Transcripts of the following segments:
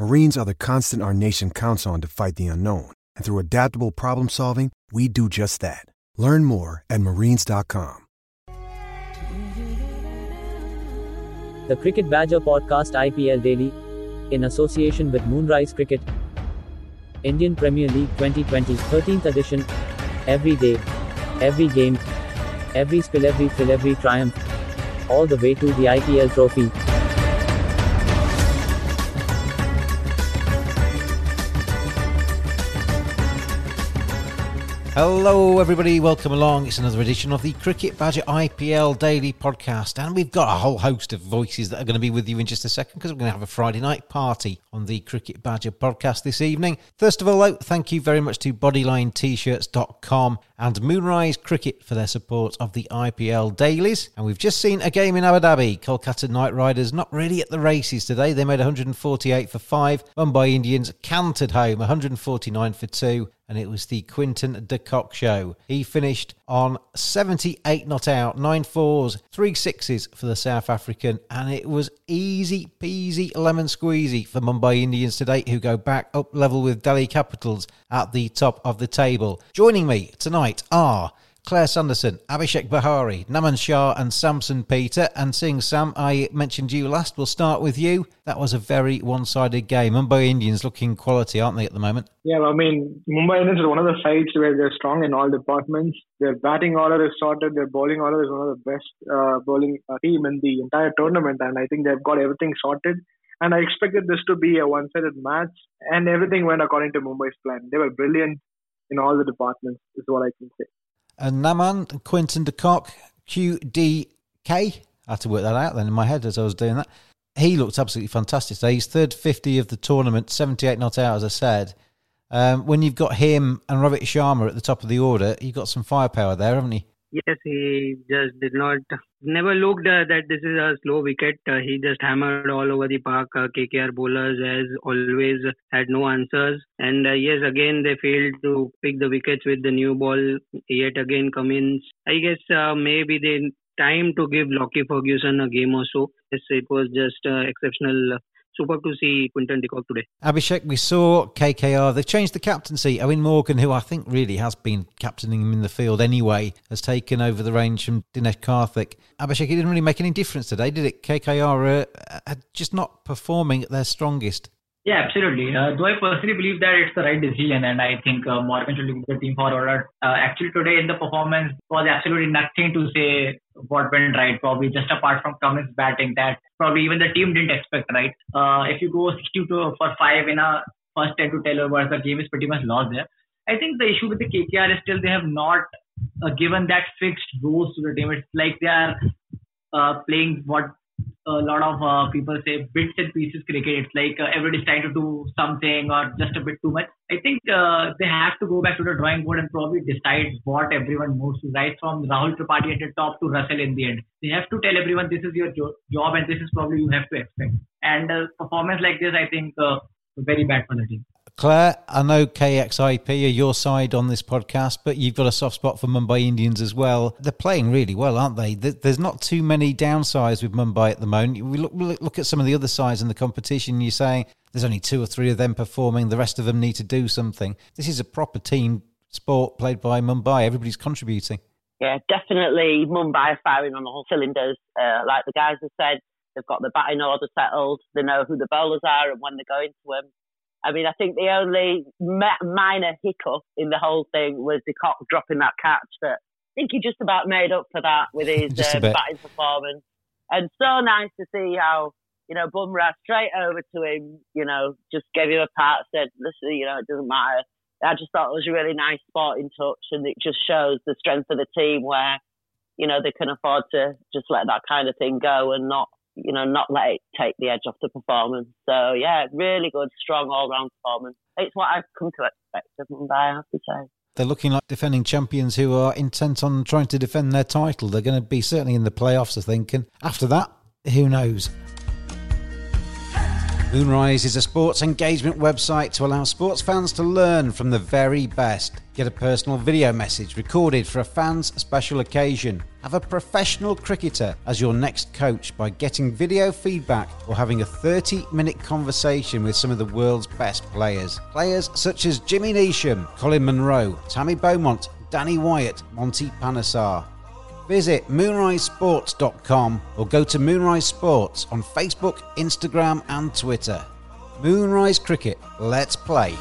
Marines are the constant our nation counts on to fight the unknown. And through adaptable problem solving, we do just that. Learn more at marines.com. The Cricket Badger Podcast IPL Daily, in association with Moonrise Cricket, Indian Premier League 2020 13th edition. Every day, every game, every spill, every thrill, every triumph, all the way to the IPL trophy. Hello, everybody. Welcome along. It's another edition of the Cricket Badger IPL Daily Podcast. And we've got a whole host of voices that are going to be with you in just a second because we're going to have a Friday night party on the Cricket Badger podcast this evening. First of all, though, thank you very much to BodylineT-shirts.com and Moonrise Cricket for their support of the IPL dailies. And we've just seen a game in Abu Dhabi. Kolkata Knight Riders not really at the races today. They made 148 for 5. Mumbai Indians cantered home 149 for 2 and it was the Quinton de Kock show. He finished on 78 not out, nine fours, three sixes for the South African, and it was easy peasy lemon squeezy for Mumbai Indians today, who go back up level with Delhi Capitals at the top of the table. Joining me tonight are Claire Sanderson, Abhishek Bahari, Naman Shah, and Samson Peter. And seeing Sam, I mentioned you last. We'll start with you. That was a very one sided game. Mumbai Indians looking quality, aren't they, at the moment? Yeah, I mean, Mumbai Indians are one of the sides where they're strong in all departments. Their batting order is sorted, their bowling order is one of the best uh, bowling uh, team in the entire tournament. And I think they've got everything sorted. And I expected this to be a one sided match, and everything went according to Mumbai's plan. They were brilliant in all the departments, is what I can say and Naman Quinton de Kock, QDK. I had to work that out then in my head as I was doing that. He looked absolutely fantastic. So he's third 50 of the tournament, 78 not out, as I said. Um, when you've got him and Rohit Sharma at the top of the order, you've got some firepower there, haven't you? Yes, he just did not, never looked uh, that this is a slow wicket. Uh, he just hammered all over the park. Uh, KKR bowlers, as always, had no answers. And uh, yes, again, they failed to pick the wickets with the new ball. Yet again, Cummins. I guess uh, maybe they time to give Lockie Ferguson a game or so. Yes, it was just uh, exceptional superb to see Quinton de today. Abhishek, we saw KKR. They've changed the captaincy. Eoin Morgan, who I think really has been captaining him in the field anyway, has taken over the range from Dinesh Karthik. Abhishek, it didn't really make any difference today, did it? KKR uh, just not performing at their strongest. Yeah, absolutely. Uh, though I personally believe that it's the right decision, and I think uh, Morgan should lead the team forward. Uh, actually, today in the performance was absolutely nothing to say what went right. Probably just apart from Cummins batting, that probably even the team didn't expect. Right? Uh, if you go 62 to, for five in a first 10 to 10 overs, the game is pretty much lost there. I think the issue with the KKR is still they have not uh, given that fixed rules to the team. It's like they are uh, playing what a lot of uh, people say bits and pieces cricket. It's like uh, everybody's trying to do something or just a bit too much. I think uh, they have to go back to the drawing board and probably decide what everyone moves to, right from Rahul Tripathi at the top to Russell in the end. They have to tell everyone this is your jo- job and this is probably you have to expect. And uh, performance like this, I think, uh, very bad for the team. Claire, I know KXIP are your side on this podcast, but you've got a soft spot for Mumbai Indians as well. They're playing really well, aren't they? There's not too many downsides with Mumbai at the moment. We look, look at some of the other sides in the competition. You're saying there's only two or three of them performing. The rest of them need to do something. This is a proper team sport played by Mumbai. Everybody's contributing. Yeah, definitely Mumbai are firing on all cylinders. Uh, like the guys have said, they've got the batting order settled. They know who the bowlers are and when they're going to them I mean, I think the only ma- minor hiccup in the whole thing was de Kock dropping that catch that I think he just about made up for that with his uh, batting performance. And so nice to see how, you know, Bumrah straight over to him, you know, just gave him a pat, said, listen, you know, it doesn't matter. I just thought it was a really nice sporting touch and it just shows the strength of the team where, you know, they can afford to just let that kind of thing go and not, you know, not let it take the edge off the performance. So yeah, really good, strong all round performance. It's what I've come to expect of Mumbai, I have to say. They're looking like defending champions who are intent on trying to defend their title. They're going to be certainly in the playoffs, I think. And after that, who knows? Moonrise is a sports engagement website to allow sports fans to learn from the very best. Get a personal video message recorded for a fan's special occasion. Have a professional cricketer as your next coach by getting video feedback or having a 30 minute conversation with some of the world's best players. Players such as Jimmy Neesham, Colin Munro, Tammy Beaumont, Danny Wyatt, Monty Panesar. Visit moonrisesports.com or go to Moonrise Sports on Facebook, Instagram, and Twitter. Moonrise Cricket, let's play.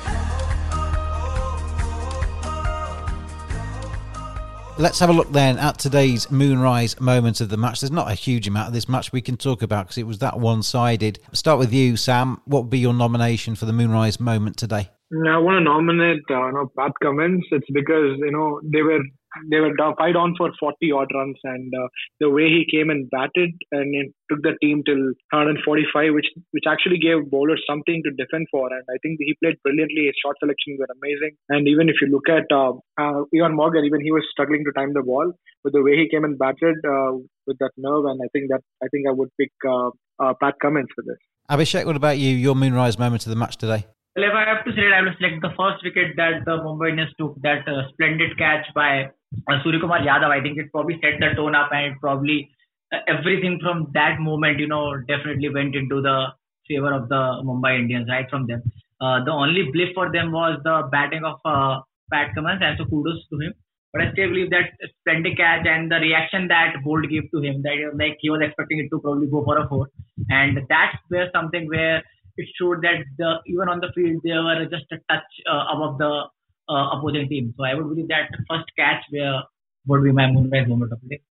Let's have a look then at today's Moonrise moment of the match. There's not a huge amount of this match we can talk about because it was that one sided. Start with you, Sam. What would be your nomination for the Moonrise moment today? I want to nominate uh, you know, Pat Cummins. It's because you know they were they were down, five on for 40 odd runs, and uh, the way he came and batted and it took the team till 145, which which actually gave bowlers something to defend for. And I think he played brilliantly. His shot selections were amazing. And even if you look at uh, uh, Evan Morgan, even he was struggling to time the ball, but the way he came and batted uh, with that nerve, and I think that I think I would pick uh, uh, Pat Cummins for this. Abhishek, what about you? Your moonrise moment of the match today? Well, if I have to select, I will select the first wicket that the Mumbai Indians took, that uh, splendid catch by uh, Suryakumar Yadav. I think it probably set the tone up and probably uh, everything from that moment, you know, definitely went into the favor of the Mumbai Indians right from them. Uh, the only blip for them was the batting of uh, Pat Cummins, and so kudos to him. But I still believe that splendid catch and the reaction that Boult gave to him, that like he was expecting it to probably go for a four, and that's where something where it showed that the, even on the field they were just a touch uh, above the uh, opposing team. So I would believe that first catch where would be my moonrise moment of the day.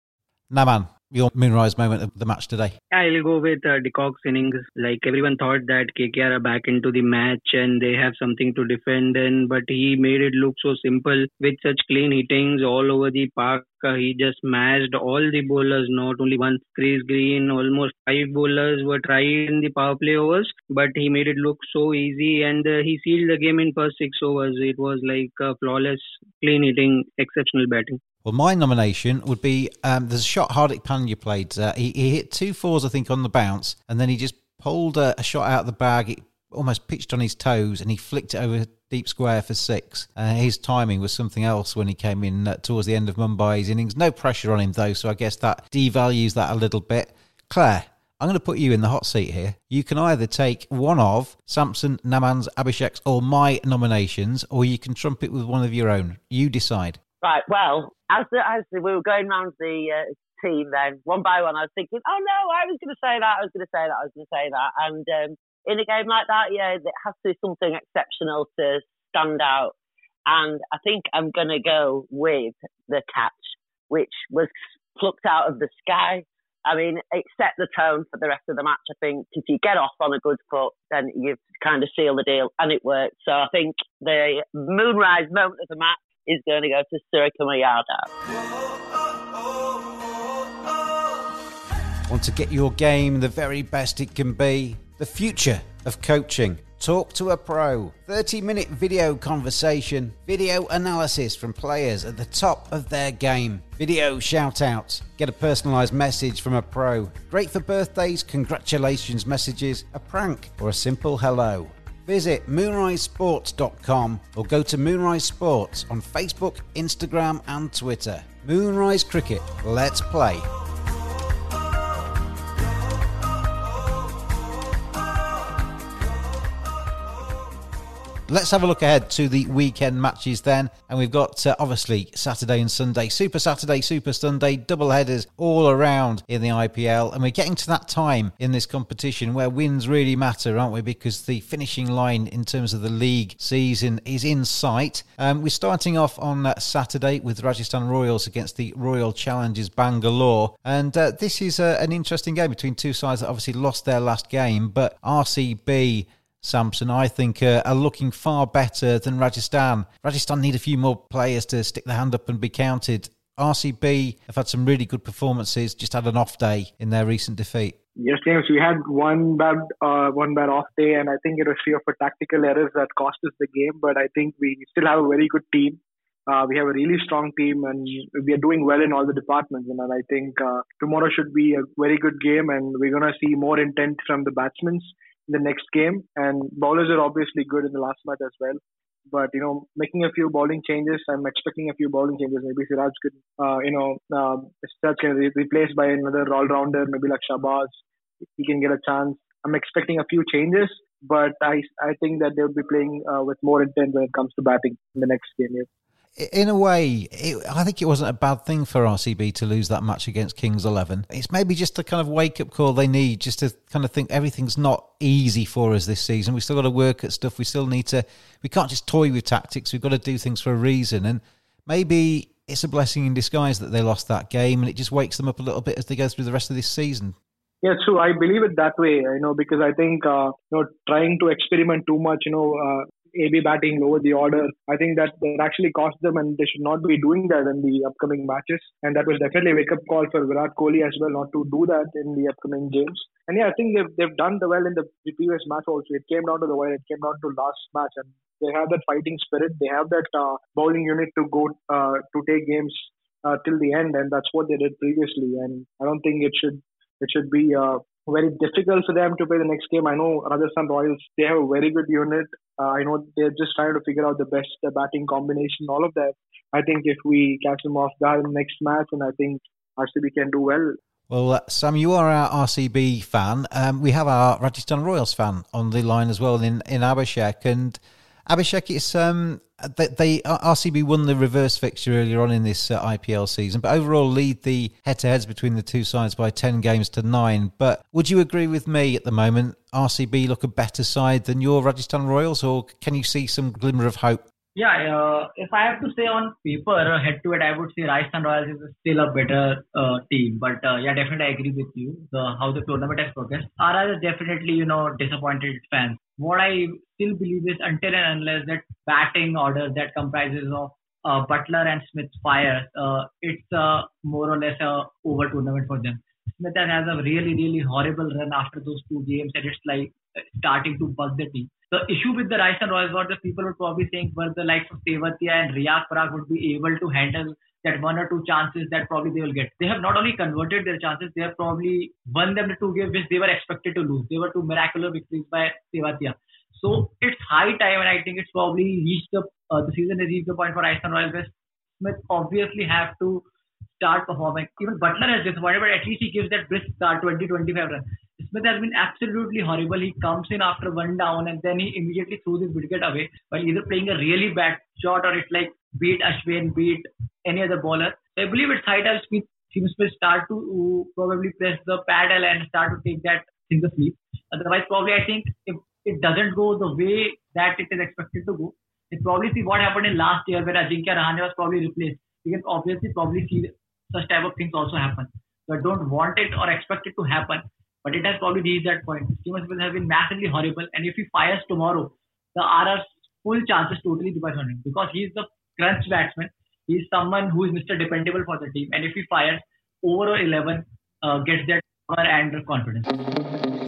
Naman, your moonrise moment of the match today? I'll go with uh, innings. Like everyone thought that KKR are back into the match and they have something to defend in, but he made it look so simple with such clean hittings all over the park. Uh, he just smashed all the bowlers, not only one. Chris Green, almost five bowlers were tried in the power play overs, but he made it look so easy and uh, he sealed the game in first six overs. It was like a flawless, clean hitting, exceptional batting. Well, my nomination would be um, there's a shot Hardik Pandya played. Uh, he, he, hit two fours, I think, on the bounce, and then he just pulled a, a, shot out of the bag. It almost pitched on his toes, and he flicked it over deep square for six. Uh, his timing was something else when he came in uh, towards the end of Mumbai's innings. No pressure on him, though, so I guess that devalues that a little bit. Claire, I'm going to put you in the hot seat here. You can either take one of Samson, Naman's, Abhishek's, or my nominations, or you can trump it with one of your own. You decide. Right. Well, as the, as the, we were going around the uh, team, then one by one, I was thinking, oh no, I was going to say that, I was going to say that, I was going to say that, and um, in a game like that, yeah, it has to be something exceptional to stand out. And I think I'm going to go with the catch, which was plucked out of the sky. I mean, it set the tone for the rest of the match. I think if you get off on a good foot, then you've kind of seal the deal, and it worked. So I think the moonrise moment of the match is going to go to Suryakumar Yadav. Want to get your game the very best it can be? The future of coaching. Talk to a pro. 30 minute video conversation, video analysis from players at the top of their game, video shout outs, get a personalised message from a pro. Great for birthdays, congratulations messages, a prank, or a simple hello. Visit moonrisesports.com or go to Moonrise Sports on Facebook, Instagram, and Twitter. Moonrise Cricket, let's play. Let's have a look ahead to the weekend matches then. And we've got uh, obviously Saturday and Sunday, Super Saturday, Super Sunday, double headers all around in the IPL. And we're getting to that time in this competition where wins really matter, aren't we? Because the finishing line in terms of the league season is in sight. Um, we're starting off on uh, Saturday with Rajasthan Royals against the Royal Challengers Bangalore. And uh, this is uh, an interesting game between two sides that obviously lost their last game, but RCB Samson, I think, uh, are looking far better than Rajasthan. Rajasthan need a few more players to stick their hand up and be counted. RCB have had some really good performances, just had an off day in their recent defeat. Yes, James, we had one bad uh, one bad off day, and I think it was few of a tactical errors that cost us the game. But I think we still have a very good team. Uh, we have a really strong team, and we are doing well in all the departments. And I think uh, tomorrow should be a very good game, and we're gonna see more intent from the batsmen the next game. And bowlers are obviously good in the last match as well. But you know, making a few bowling changes, I'm expecting a few bowling changes. Maybe Siraj could, uh, you know, uh, Siraj can be replaced by another all-rounder, maybe like Shahbaz. He can get a chance. I'm expecting a few changes, but I I think that they'll be playing uh, with more intent when it comes to batting in the next game. Yeah in a way, it, I think it wasn't a bad thing for RCB to lose that match against Kings 11. It's maybe just the kind of wake up call they need just to kind of think everything's not easy for us this season. We've still got to work at stuff. We still need to, we can't just toy with tactics. We've got to do things for a reason. And maybe it's a blessing in disguise that they lost that game and it just wakes them up a little bit as they go through the rest of this season. Yeah, true. I believe it that way, you know, because I think, uh, you know, trying to experiment too much, you know, uh, AB batting lower the order. I think that that actually cost them, and they should not be doing that in the upcoming matches. And that was definitely a wake up call for Virat Kohli as well, not to do that in the upcoming games. And yeah, I think they've they've done the well in the previous match also. It came down to the wire. It came down to last match, and they have that fighting spirit. They have that uh, bowling unit to go uh, to take games uh, till the end, and that's what they did previously. And I don't think it should it should be uh, very difficult for them to play the next game. I know Rajasthan Royals, they have a very good unit. Uh, I know they're just trying to figure out the best batting combination, all of that. I think if we catch them off guard in the next match, and I think RCB can do well. Well, uh, Sam, you are our RCB fan. Um, we have our Rajasthan Royals fan on the line as well in, in Abhishek. And Abhishek, it's um, they, they, RCB won the reverse fixture earlier on in this uh, IPL season, but overall lead the head-to-heads between the two sides by ten games to nine. But would you agree with me at the moment? RCB look a better side than your Rajasthan Royals, or can you see some glimmer of hope? Yeah, uh, if I have to say on paper, uh, head to head, I would say Rajasthan Royals is still a better uh, team. But uh, yeah, definitely I agree with you. The how the tournament has progressed. RR is definitely you know disappointed fans. What I still believe is until and unless that batting order that comprises of uh, Buttler and Smith fires, uh, it's more or less a over tournament for them. Smith has a really really horrible run after those two games, and it's like starting to bug the team the issue with the Rajasthan Royals was that people would probably think were the likes of Tewatia and Riyan Parag would be able to handle that one or two chances that probably they will get. They have not only converted their chances, they have probably won them the two games which they were expected to lose. They were two miraculous victories by Tewatia. So it's high time, and I think it's probably reached the uh, the season has reached the point for Rajasthan Royals where Smith obviously have to start performing. Even Buttler has disappointed, but at least he gives that brisk start, 20, 25 runs. Smith has been absolutely horrible. He comes in after one down and then he immediately throws his wicket away while either playing a really bad shot or it's like beat Ashwin, beat any other bowler. I believe it's high time Smith seems start to probably press the paddle and start to take that single sleep. Otherwise, probably I think if it doesn't go the way that it is expected to go, it probably see what happened in last year where Ajinkya Rahane was probably replaced. You can obviously probably see such type of things also happen. So I don't want it or expect it to happen. But it has probably reached that point. Steven Smith has been massively horrible. And if he fires tomorrow, the RR's full chances totally depend on him because he's the crunch batsman. He's someone who is Mr. Dependable for the team. And if he fires, over 11 uh, gets that power and confidence.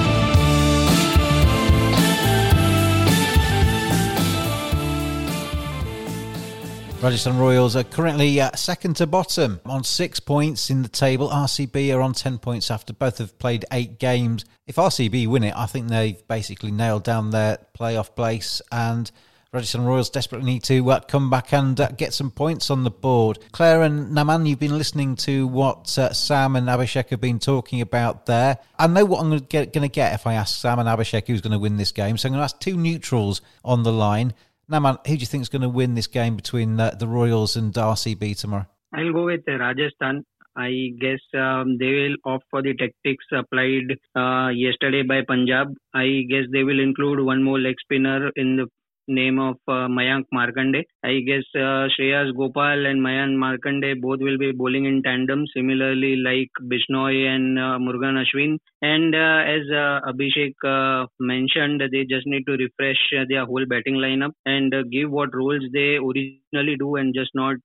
Rajasthan Royals are currently uh, second to bottom on six points in the table. RCB are on 10 points after both have played eight games. If RCB win it, I think they've basically nailed down their playoff place and Rajasthan Royals desperately need to uh, come back and uh, get some points on the board. Claire and Naman, you've been listening to what uh, Sam and Abhishek have been talking about there. I know what I'm going to get if I ask Sam and Abhishek who's going to win this game. So I'm going to ask two neutrals on the line. Naman, who do you think is going to win this game between uh, the Royals and RCB tomorrow? I'll go with Rajasthan. I guess um, they will opt for the tactics applied uh, yesterday by Punjab. I guess they will include one more leg spinner in the name of uh, Mayank Markande. I guess uh, Shreyas Gopal and Mayank Markande both will be bowling in tandem, similarly like Bishnoi and uh, Murugan Ashwin. And uh, as uh, Abhishek uh, mentioned, they just need to refresh their whole batting lineup and give what roles they originally do and just not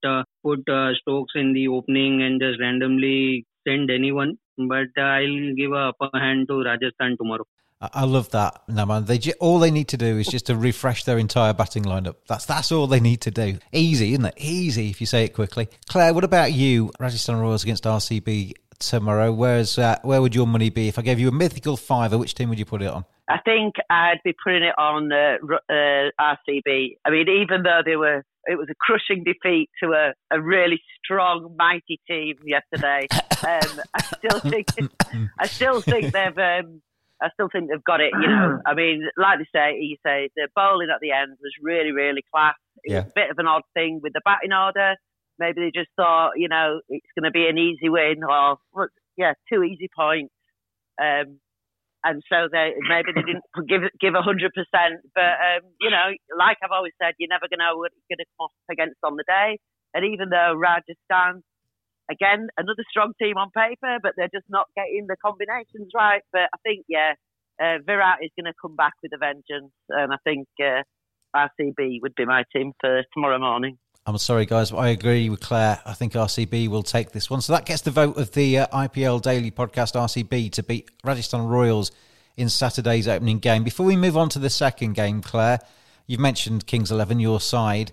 put Stokes in the opening and just randomly send anyone. But I'll give a upper hand to Rajasthan tomorrow. I love that. Naman, they all they need to do is just to refresh their entire batting lineup. That's that's all they need to do. Easy, isn't it? Easy if you say it quickly. Claire, what about you? Rajasthan Royals against RCB tomorrow. Where's uh, where would your money be if I gave you a mythical fiver? Which team would you put it on? I think I'd be putting it on uh, uh, RCB. I mean, even though they were, it was a crushing defeat to a, a really strong, mighty team yesterday. um, I still think, I still think they've. Um, I still think they've got it. You know, I mean, like they say, you say the bowling at the end was really, really class. It yeah. was a bit of an odd thing with the batting order. Maybe they just thought, you know, it's going to be an easy win, or yeah, two easy points. Um, and so they maybe they didn't give give a hundred percent. But um, you know, like I've always said, you're never going to know what you're going to come up against on the day. And even though Rajasthan again, another strong team on paper, but they're just not getting the combinations right. But I think, yeah, uh, Virat is going to come back with a vengeance, and I think uh, RCB would be my team for tomorrow morning. I'm sorry, guys, but I agree with Claire. I think RCB will take this one. So that gets the vote of the uh, IPL Daily Podcast RCB to beat Rajasthan Royals in Saturday's opening game. Before we move on to the second game, Claire, you've mentioned Kings 11, your side.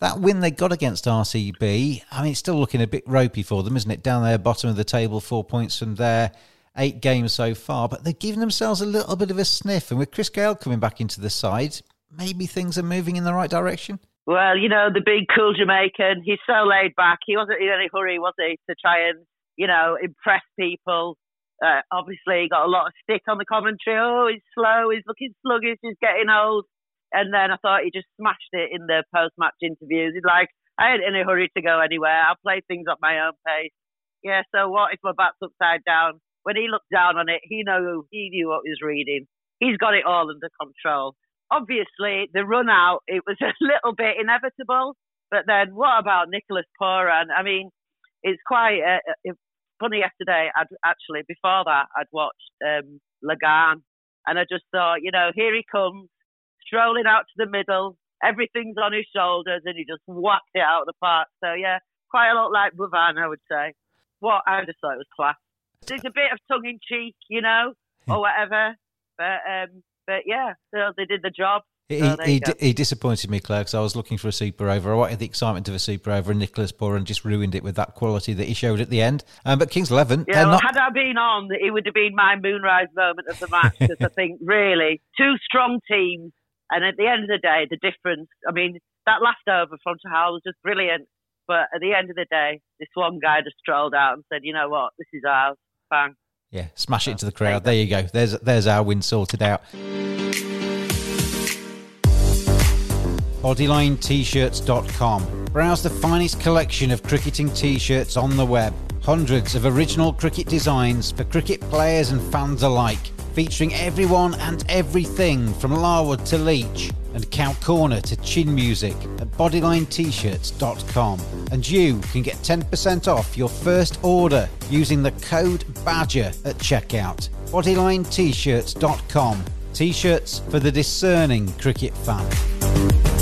That win they got against RCB, I mean, it's still looking a bit ropey for them, isn't it? Down there, bottom of the table, four points from there, eight games so far, but they're giving themselves a little bit of a sniff. And with Chris Gayle coming back into the side, maybe things are moving in the right direction. Well, you know, the big cool Jamaican, he's so laid back. He wasn't in any hurry, was he, to try and, you know, impress people. Uh, obviously, he got a lot of stick on the commentary. Oh, he's slow, he's looking sluggish, he's getting old. And then I thought he just smashed it in the post match interviews. He's like, I ain't in a hurry to go anywhere. I'll play things at my own pace. Yeah, so what if my back's upside down? When he looked down on it, he knew he knew what he was reading. He's got it all under control. Obviously, the run out it was a little bit inevitable. But then, what about Nicholas Pooran? I mean, it's quite uh, uh, funny. Yesterday, I'd actually before that, I'd watched um, Lagaan, and I just thought, you know, here he comes strolling out to the middle. Everything's on his shoulders, and he just whacked it out of the park. So yeah, quite a lot like Bhuvan, I would say. What I just thought it was class. There's a bit of tongue in cheek, you know, or whatever. But um, but yeah, so they did the job. He, he, he, disappointed me, Claire, because I was looking for a super over. I wanted the excitement of a super over, and Nicholas Pooran just ruined it with that quality that he showed at the end. Um, but Kings 11. Yeah, well, not... had I been on, it would have been my moonrise moment of the match, because I think, really, two strong teams and at the end of the day, the difference, I mean, that last over from Chahal was just brilliant. But at the end of the day, this one guy just strolled out and said, you know what, this is ours. Bang. Yeah, smash it into the crowd. There you go. There's there's our win sorted out. BodylineT-shirts.com. Browse the finest collection of cricketing t-shirts on the web. Hundreds of original cricket designs for cricket players and fans alike featuring everyone and everything from Larwood to Leach. and Cow Corner to Chin Music at bodylinet-shirts.com. And you can get 10% off your first order using the code BADGER at checkout. bodylinet-shirts.com. T-shirts for the discerning cricket fan.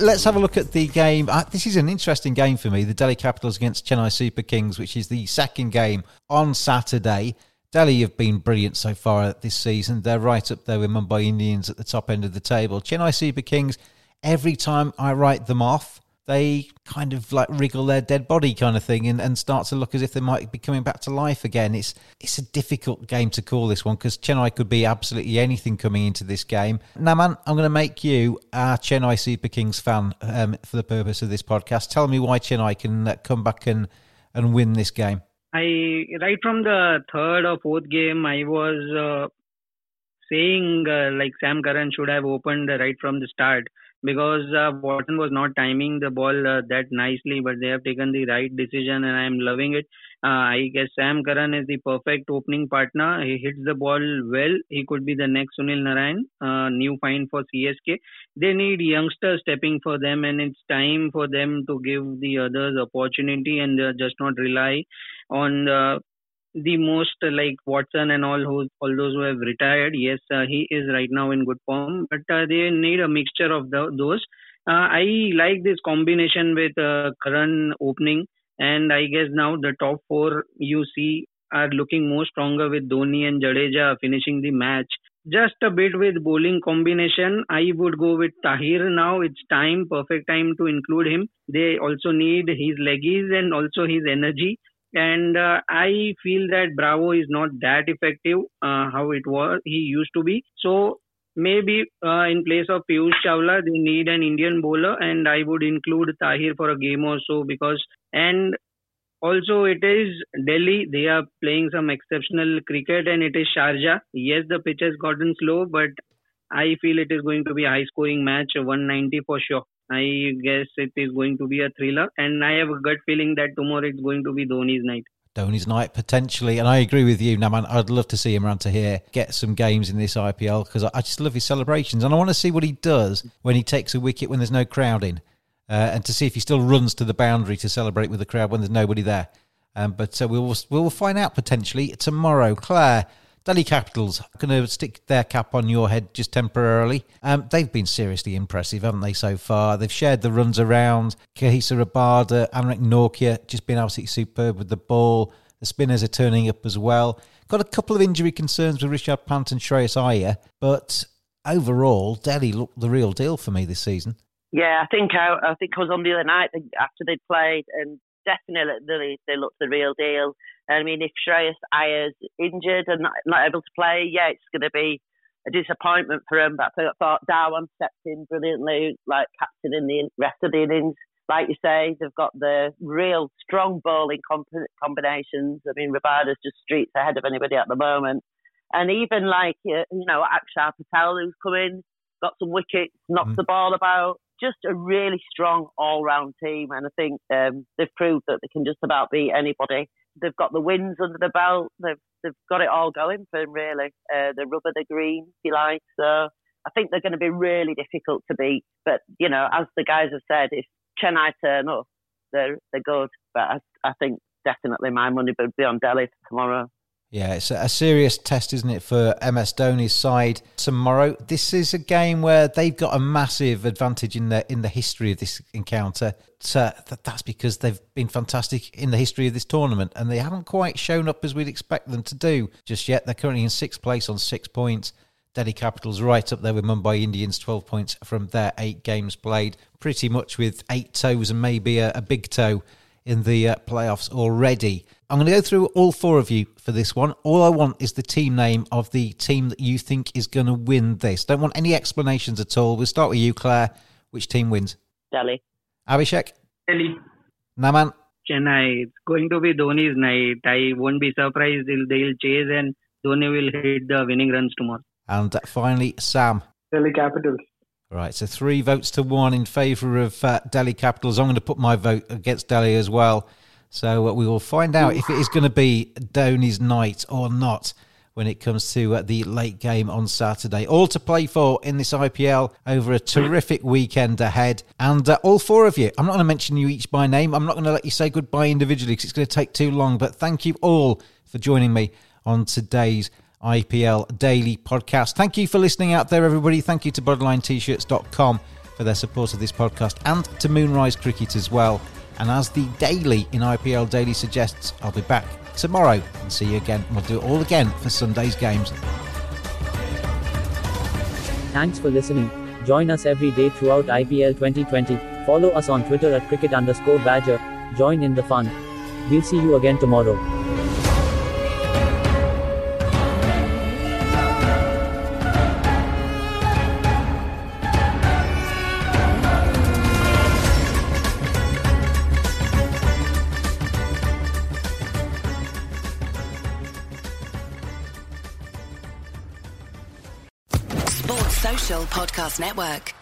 Let's have a look at the game. Uh, this is an interesting game for me. The Delhi Capitals against Chennai Super Kings, which is the second game on Saturday. Delhi have been brilliant so far this season. They're right up there with Mumbai Indians at the top end of the table. Chennai Super Kings, every time I write them off, they kind of like wriggle their dead body kind of thing and, and start to look as if they might be coming back to life again. It's it's a difficult game to call this one because Chennai could be absolutely anything coming into this game. Now, man, I'm going to make you a Chennai Super Kings fan um, for the purpose of this podcast. Tell me why Chennai can uh, come back and, and win this game. I right from the third or fourth game, I was uh, saying uh, like Sam Curran should have opened right from the start because uh, Watson was not timing the ball uh, that nicely, but they have taken the right decision, and I am loving it. Uh, I guess Sam Curran is the perfect opening partner. He hits the ball well. He could be the next Sunil Narayan, uh, new find for CSK. They need youngsters stepping for them, and it's time for them to give the others opportunity and uh, just not rely on the the most like Watson and all who all those who have retired. Yes, uh, he is right now in good form, but uh, they need a mixture of the, those. Uh, I like this combination with uh, Curran opening, and I guess now the top four you see are looking more stronger with Dhoni and Jadeja finishing the match. Just a bit with bowling combination, I would go with Tahir now. It's time, perfect time to include him. They also need his leggies and also his energy and uh, I feel that Bravo is not that effective uh, how it was he used to be. So maybe uh, in place of Piyush Chawla they need an Indian bowler, and I would include Tahir for a game or so because and also it is Delhi they are playing some exceptional cricket and it is Sharjah. Yes, the pitch has gotten slow, but I feel it is going to be a high scoring match, 190 for sure. I guess it is going to be a thriller, and I have a gut feeling that tomorrow it's going to be Dhoni's night. Dhoni's night potentially, and I agree with you, Naman. I'd love to see Imran Tahir get some games in this IPL because I just love his celebrations, and I want to see what he does when he takes a wicket when there's no crowd in, uh, and to see if he still runs to the boundary to celebrate with the crowd when there's nobody there. Um, but uh, we will we will find out potentially tomorrow. Claire, Delhi Capitals going to stick their cap on your head just temporarily. Um, they've been seriously impressive, haven't they, so far? They've shared the runs around. Kagiso Rabada, Anrich Nortje just been absolutely superb with the ball. The spinners are turning up as well. Got a couple of injury concerns with Rishabh Pant and Shreyas Iyer, but overall, Delhi looked the real deal for me this season. Yeah, I think I, I think I was on the other night after they'd played, and definitely they, look the real deal. I mean, if Shreyas Iyer's injured and not, not able to play, yeah, it's going to be a disappointment for him. But I thought Dhawan stepped in brilliantly, like captain in the rest of the innings. Like you say, they've got the real strong bowling comp- combinations. I mean, Rabada's just streets ahead of anybody at the moment. And even like, uh, you know, Akshar Patel, who's come in, got some wickets, knocked mm. the ball about. Just a really strong all round team. And I think um, they've proved that they can just about beat anybody they've got the wins under the belt. They've they've got it all going for them really. Uh, the rubber, the green, if you like. So I think they're going to be really difficult to beat. But you know, as the guys have said, if Chennai turn up, they're they're good. But I, I think definitely my money would be on Delhi tomorrow. Yeah, it's a serious test, isn't it, for MS Dhoni's side tomorrow? This is a game where they've got a massive advantage in the in the history of this encounter. So that's because they've been fantastic in the history of this tournament, and they haven't quite shown up as we'd expect them to do just yet. They're currently in sixth place on six points. Delhi Capitals right up there with Mumbai Indians, 12 points from their eight games played, pretty much with eight toes and maybe a, a big toe in the uh, playoffs already. I'm going to go through all four of you for this one. All I want is the team name of the team that you think is going to win this. Don't want any explanations at all. We'll start with you, Claire. Which team wins? Delhi. Abhishek? Delhi. Naman? Chennai. It's going to be Dhoni's night. I won't be surprised if they'll chase and Dhoni will hit the winning runs tomorrow. And finally, Sam. Delhi Capitals. Right, so three votes to one in favour of uh, Delhi Capitals. I'm going to put my vote against Delhi as well. So uh, we will find out if it is going to be Dhoni's night or not when it comes to uh, the late game on Saturday. All to play for in this IPL over a terrific weekend ahead. And uh, all four of you, I'm not going to mention you each by name. I'm not going to let you say goodbye individually because it's going to take too long. But thank you all for joining me on today's IPL Daily Podcast. Thank you for listening out there, everybody. Thank you to BodylineT-shirts.com for their support of this podcast and to Moonrise Cricket as well. And as the daily in IPL Daily suggests, I'll be back tomorrow and see you again. We'll do it all again for Sunday's games. Thanks for listening. Join us every day throughout IPL 2020. Follow us on Twitter at cricket underscore badger. Join in the fun. We'll see you again tomorrow. Podcast Network.